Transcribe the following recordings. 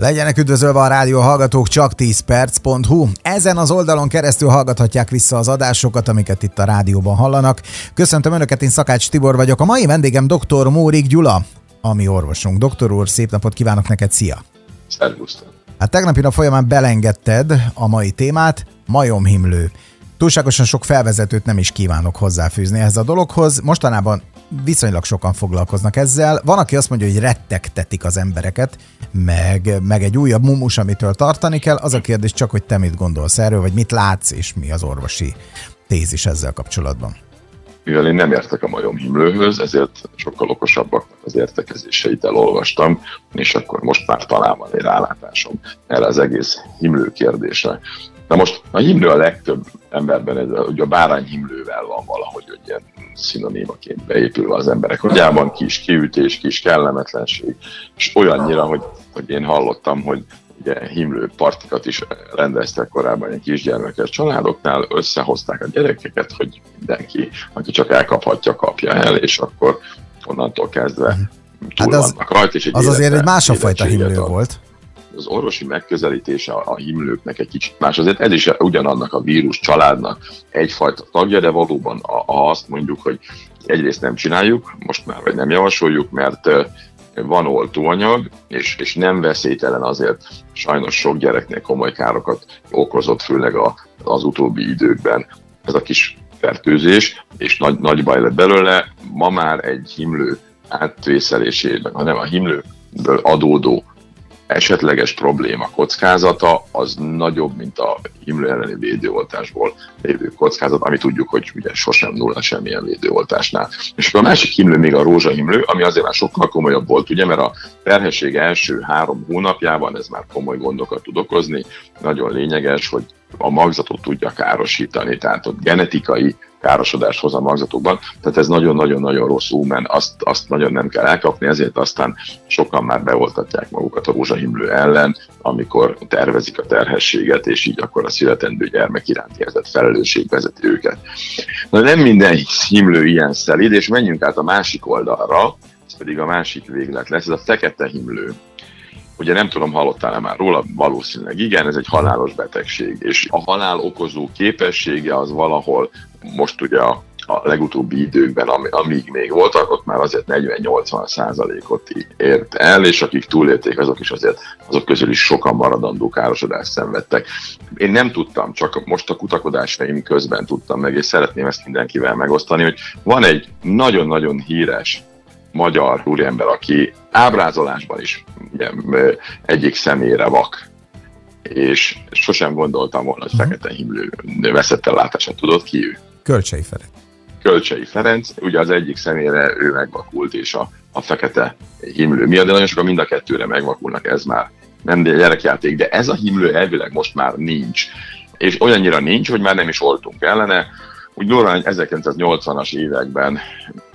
Legyenek üdvözölve a rádió hallgatók csak 10 perc.hu. Ezen az oldalon keresztül hallgathatják vissza az adásokat, amiket itt a rádióban hallanak. Köszöntöm Önöket, én Szakács Tibor vagyok. A mai vendégem dr. Mórik Gyula, ami orvosunk. Doktor úr, szép napot kívánok neked, szia! Szervusztok! Hát tegnapi nap folyamán belengedted a mai témát, majomhimlő. Túlságosan sok felvezetőt nem is kívánok hozzáfűzni ehhez a dologhoz. Mostanában viszonylag sokan foglalkoznak ezzel. Van, aki azt mondja, hogy rettegtetik az embereket, meg, meg egy újabb mumus, amitől tartani kell. Az a kérdés csak, hogy te mit gondolsz erről, vagy mit látsz, és mi az orvosi tézis ezzel kapcsolatban. Mivel én nem értek a majomhimlőhöz, ezért sokkal okosabbak az értekezéseit elolvastam, és akkor most már talán van egy rálátásom erre az egész himlő kérdésre. Na most a himlő a legtöbb emberben, ez, ugye a bárányhimlővel van valahogy hogy ilyen szinonimaként beépülve az emberek agyában, kis kiütés, kis kellemetlenség, és olyannyira, hogy, hogy én hallottam, hogy ugye himlő partikat is rendeztek korábban ilyen kisgyermekes családoknál, összehozták a gyerekeket, hogy mindenki, aki csak elkaphatja, kapja el, és akkor onnantól kezdve mhm. túl hát az, vannak rajta. És egy az azért egy másfajta himlő volt az orvosi megközelítése a himlőknek egy kicsit más. Azért ez is ugyanannak a vírus családnak egyfajta tagja, de valóban ha azt mondjuk, hogy egyrészt nem csináljuk, most már vagy nem javasoljuk, mert van oltóanyag, és, és nem veszélytelen azért sajnos sok gyereknek komoly károkat okozott, főleg a, az utóbbi időkben ez a kis fertőzés, és nagy, nagy baj lett belőle. Ma már egy himlő átvészelésében, hanem a himlőből adódó esetleges probléma kockázata az nagyobb, mint a himlő elleni védőoltásból lévő kockázat, ami tudjuk, hogy ugye sosem nulla semmilyen védőoltásnál. És a másik himlő még a rózsahimlő, ami azért már sokkal komolyabb volt, ugye, mert a terhesség első három hónapjában ez már komoly gondokat tud okozni. Nagyon lényeges, hogy a magzatot tudja károsítani, tehát ott genetikai károsodást hoz a magzatokban, tehát ez nagyon-nagyon-nagyon rossz úmen, azt, azt nagyon nem kell elkapni, ezért aztán sokan már beoltatják magukat a rózsahimlő ellen, amikor tervezik a terhességet, és így akkor a születendő gyermek iránt érzett felelősség vezeti őket. Na nem minden himlő ilyen szelíd, és menjünk át a másik oldalra, ez pedig a másik véglet lesz, ez a fekete himlő. Ugye nem tudom, hallottál-e már róla, valószínűleg igen, ez egy halálos betegség, és a halál okozó képessége az valahol most ugye a, a legutóbbi időkben, amíg még voltak, ott már azért 40-80 százalékot ért el, és akik túlélték, azok is azért, azok közül is sokan maradandó károsodást szenvedtek. Én nem tudtam, csak most a kutakodásaim közben tudtam meg, és szeretném ezt mindenkivel megosztani, hogy van egy nagyon-nagyon híres magyar úriember, aki ábrázolásban is ugye, egyik személyre vak, és sosem gondoltam volna, hogy mhm. fekete himlő veszett el látását tudod ki ő. Kölcsei Ferenc. Kölcsei Ferenc, ugye az egyik személyre ő megvakult, és a, a fekete himlő miatt, de nagyon sokan mind a kettőre megvakulnak, ez már nem gyerekjáték, de ez a himlő elvileg most már nincs. És olyannyira nincs, hogy már nem is oltunk ellene, úgy durván 1980-as években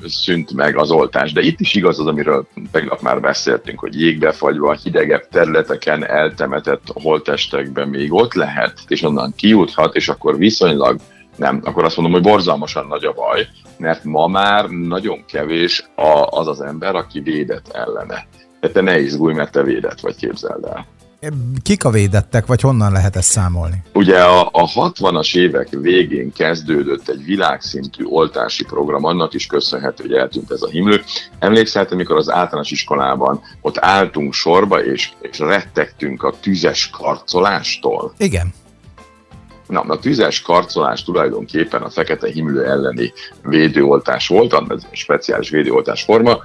szűnt meg az oltás, de itt is igaz az, amiről tegnap már beszéltünk, hogy jégbe fagyva, hidegebb területeken eltemetett holtestekben még ott lehet, és onnan kijuthat, és akkor viszonylag nem, akkor azt mondom, hogy borzalmasan nagy a baj, mert ma már nagyon kevés az az ember, aki védett ellene. De te ne izgulj, mert te védett vagy, képzeld el. Kik a védettek, vagy honnan lehet ezt számolni? Ugye a, a 60-as évek végén kezdődött egy világszintű oltási program, annak is köszönhető, hogy eltűnt ez a himlő. Emlékszel, amikor az általános iskolában ott álltunk sorba, és, és rettegtünk a tüzes karcolástól? Igen. Na, a tüzes karcolás tulajdonképpen a fekete himlő elleni védőoltás volt, ez egy speciális védőoltás forma.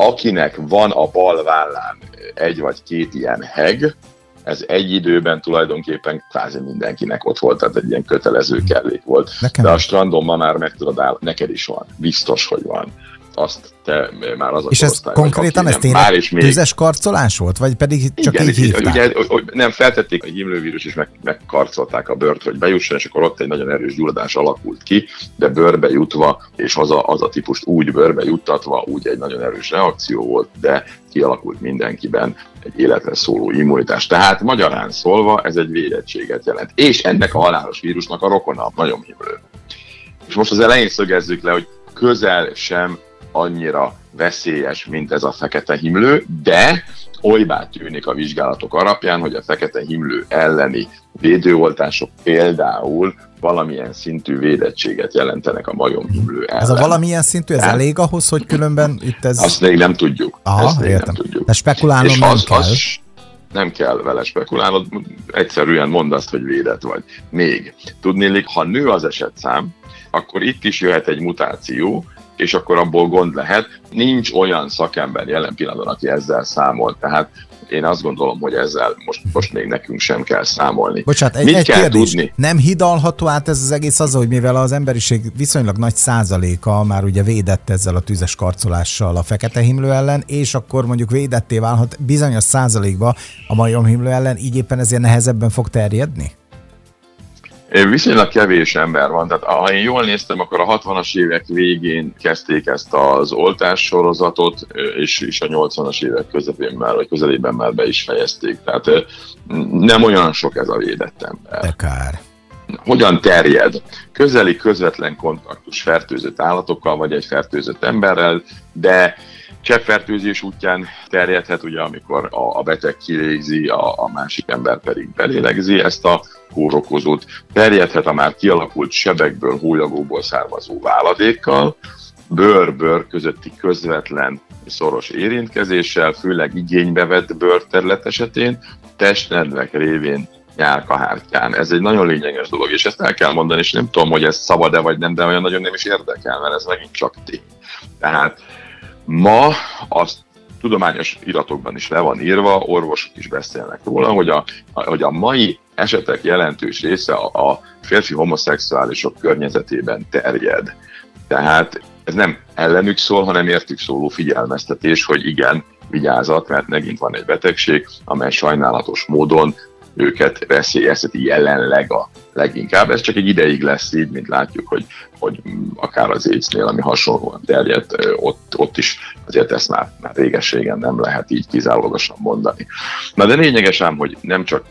Akinek van a bal vállán egy vagy két ilyen heg, ez egy időben tulajdonképpen kvázi mindenkinek ott volt, tehát egy ilyen kötelező kellék volt. Nekem De a strandon ma már meg tudod áll, neked is van, biztos, hogy van azt te már az a És ez konkrétan ez tényleg már is még... tüzes karcolás volt, vagy pedig csak igen, így hívták? Ugye, nem, feltették a himlővírus, és meg, megkarcolták a bőrt, hogy bejusson, és akkor ott egy nagyon erős gyulladás alakult ki, de bőrbe jutva, és az a, az a típust úgy bőrbe juttatva, úgy egy nagyon erős reakció volt, de kialakult mindenkiben egy életre szóló immunitás. Tehát magyarán szólva ez egy védettséget jelent. És ennek a halálos vírusnak a rokona nagyon himlő. És most az elején szögezzük le, hogy közel sem annyira veszélyes, mint ez a fekete himlő, de olybá tűnik a vizsgálatok alapján, hogy a fekete himlő elleni védőoltások például valamilyen szintű védettséget jelentenek a majomhimlő ellen. Ez a valamilyen szintű, ez elég ahhoz, hogy különben itt ez... Azt még nem tudjuk. Aha, ezt még értem. nem tudjuk. De spekulálnom nem az, kell. Az, nem kell vele spekulálnod, egyszerűen mondd azt, hogy védett vagy. Még, tudnélik, ha nő az esetszám, akkor itt is jöhet egy mutáció, és akkor abból gond lehet. Nincs olyan szakember jelen pillanatban, aki ezzel számol. Tehát én azt gondolom, hogy ezzel most, most még nekünk sem kell számolni. Bocsánat, egy, Mit egy kell kérdés. tudni? Nem hidalható át ez az egész az, hogy mivel az emberiség viszonylag nagy százaléka már ugye védett ezzel a tüzes karcolással a fekete himlő ellen, és akkor mondjuk védetté válhat bizonyos százalékba a majom himlő ellen, így éppen ezért nehezebben fog terjedni? Viszonylag kevés ember van, tehát ha én jól néztem, akkor a 60-as évek végén kezdték ezt az oltás sorozatot, és, és a 80-as évek közepén már, vagy közelében már be is fejezték. Tehát nem olyan sok ez a védett ember. De kár. Hogyan terjed? Közeli, közvetlen kontaktus fertőzött állatokkal, vagy egy fertőzött emberrel, de cseppfertőzés útján terjedhet, ugye, amikor a, a beteg kilégzi, a, a másik ember pedig belélegzi ezt a kórokozót, terjedhet a már kialakult sebekből, hólyagóból származó váladékkal, bőr-bőr közötti közvetlen szoros érintkezéssel, főleg igénybe vett bőrterület esetén, testnedvek révén nyálkahártyán. Ez egy nagyon lényeges dolog, és ezt el kell mondani, és nem tudom, hogy ez szabad-e vagy nem, de olyan nagyon nem is érdekel, mert ez megint csak tény. Tehát Ma azt tudományos iratokban is le van írva, orvosok is beszélnek róla, hogy a, hogy a mai esetek jelentős része a, a férfi homoszexuálisok környezetében terjed. Tehát ez nem ellenük szól, hanem értük szóló figyelmeztetés, hogy igen, vigyázat, mert megint van egy betegség, amely sajnálatos módon őket veszélyezteti jelenleg a leginkább. Ez csak egy ideig lesz így, mint látjuk, hogy, hogy akár az AIDS-nél, ami hasonlóan terjedt, ott, ott is azért ezt már, már régességen nem lehet így kizárólagosan mondani. Na de lényeges ám, hogy nem csak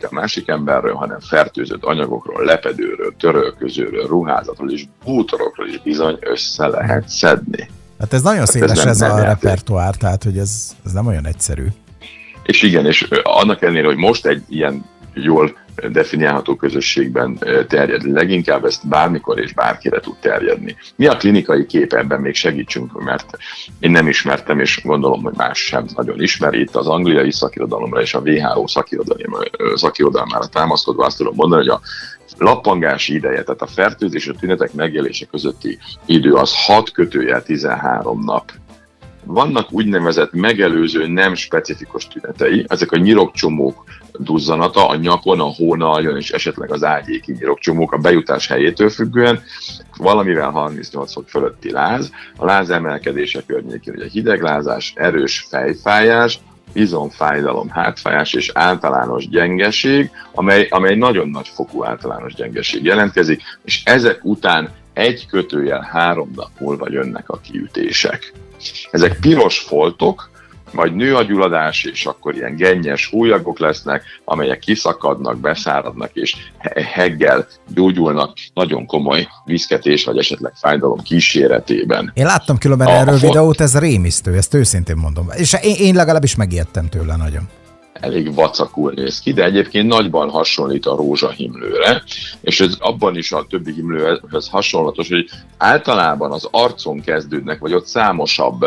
a másik emberről, hanem fertőzött anyagokról, lepedőről, törölközőről, ruházatról és bútorokról is bizony össze lehet szedni. Hát ez nagyon hát széles ez, ez a repertoár, tehát hogy ez, ez nem olyan egyszerű. És igen, és annak ellenére, hogy most egy ilyen jól definiálható közösségben terjed. Leginkább ezt bármikor és bárkire tud terjedni. Mi a klinikai kép ebben még segítsünk, mert én nem ismertem, és gondolom, hogy más sem nagyon ismeri. Itt az angliai szakirodalomra és a WHO szakirodalmára támaszkodva azt tudom mondani, hogy a lappangási ideje, tehát a fertőzés és a tünetek megélése közötti idő az 6 kötőjel 13 nap vannak úgynevezett megelőző nem specifikus tünetei, ezek a nyirokcsomók duzzanata a nyakon, a hónaljon és esetleg az ágyéki nyirokcsomók a bejutás helyétől függően, valamivel 38 fok fölötti láz, a láz emelkedése környékén ugye hideglázás, erős fejfájás, izomfájdalom, hátfájás és általános gyengeség, amely, amely nagyon nagy fokú általános gyengeség jelentkezik, és ezek után egy kötőjel három nap múlva jönnek a kiütések. Ezek piros foltok, majd nő a gyulladás, és akkor ilyen gennyes hólyagok lesznek, amelyek kiszakadnak, beszáradnak, és heggel gyógyulnak nagyon komoly viszketés, vagy esetleg fájdalom kíséretében. Én láttam különben a, erről a videót, ez rémisztő, ezt őszintén mondom. És én, én legalábbis megijedtem tőle nagyon elég vacakul néz ki, de egyébként nagyban hasonlít a rózsahimlőre, és ez abban is a többi himlőhez hasonlatos, hogy általában az arcon kezdődnek, vagy ott számosabb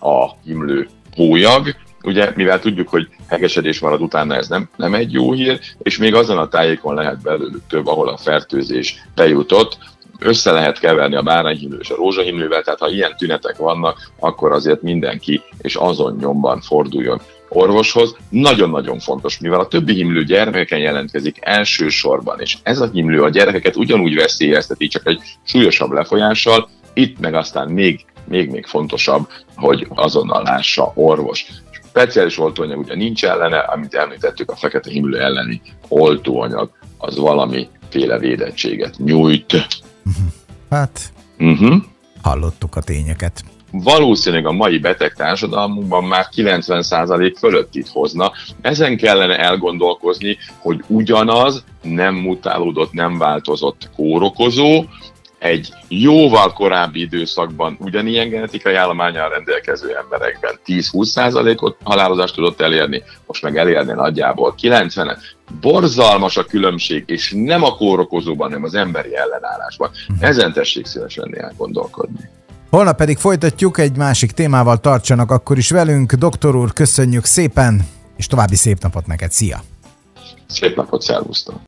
a himlő hólyag, ugye, mivel tudjuk, hogy hegesedés marad utána, ez nem, nem egy jó hír, és még azon a tájékon lehet belőlük több, ahol a fertőzés bejutott, össze lehet keverni a bárányhimlő és a rózsahimlővel, tehát ha ilyen tünetek vannak, akkor azért mindenki és azon nyomban forduljon orvoshoz. Nagyon-nagyon fontos, mivel a többi himlő gyermekeken jelentkezik elsősorban, és ez a himlő a gyerekeket ugyanúgy veszélyezteti, csak egy súlyosabb lefolyással, itt meg aztán még még-még fontosabb, hogy azonnal lássa orvos. Speciális oltóanyag ugye nincs ellene, amit említettük, a fekete himlő elleni oltóanyag az valamiféle védettséget nyújt. Hát, uh-huh. hallottuk a tényeket valószínűleg a mai beteg társadalmunkban már 90% fölött itt hozna. Ezen kellene elgondolkozni, hogy ugyanaz nem mutálódott, nem változott kórokozó, egy jóval korábbi időszakban ugyanilyen genetikai állományal rendelkező emberekben 10-20%-ot halálozást tudott elérni, most meg elérni nagyjából 90-et. Borzalmas a különbség, és nem a kórokozóban, hanem az emberi ellenállásban. Ezen tessék szívesen néhány gondolkodni. Holnap pedig folytatjuk egy másik témával, tartsanak akkor is velünk. Doktor úr, köszönjük szépen, és további szép napot neked, szia! Szép napot, szervusztok!